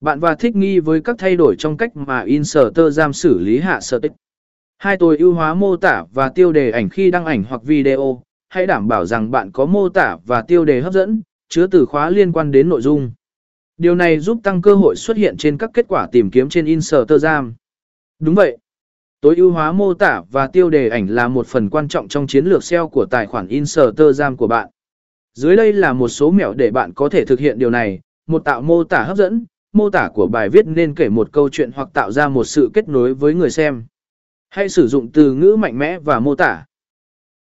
Bạn và thích nghi với các thay đổi trong cách mà Inserter giam xử lý hạ sở tích. Hai tối ưu hóa mô tả và tiêu đề ảnh khi đăng ảnh hoặc video, hãy đảm bảo rằng bạn có mô tả và tiêu đề hấp dẫn, chứa từ khóa liên quan đến nội dung. Điều này giúp tăng cơ hội xuất hiện trên các kết quả tìm kiếm trên Inserter giam. Đúng vậy. Tối ưu hóa mô tả và tiêu đề ảnh là một phần quan trọng trong chiến lược SEO của tài khoản Inserter giam của bạn. Dưới đây là một số mẹo để bạn có thể thực hiện điều này. Một tạo mô tả hấp dẫn, mô tả của bài viết nên kể một câu chuyện hoặc tạo ra một sự kết nối với người xem. Hãy sử dụng từ ngữ mạnh mẽ và mô tả.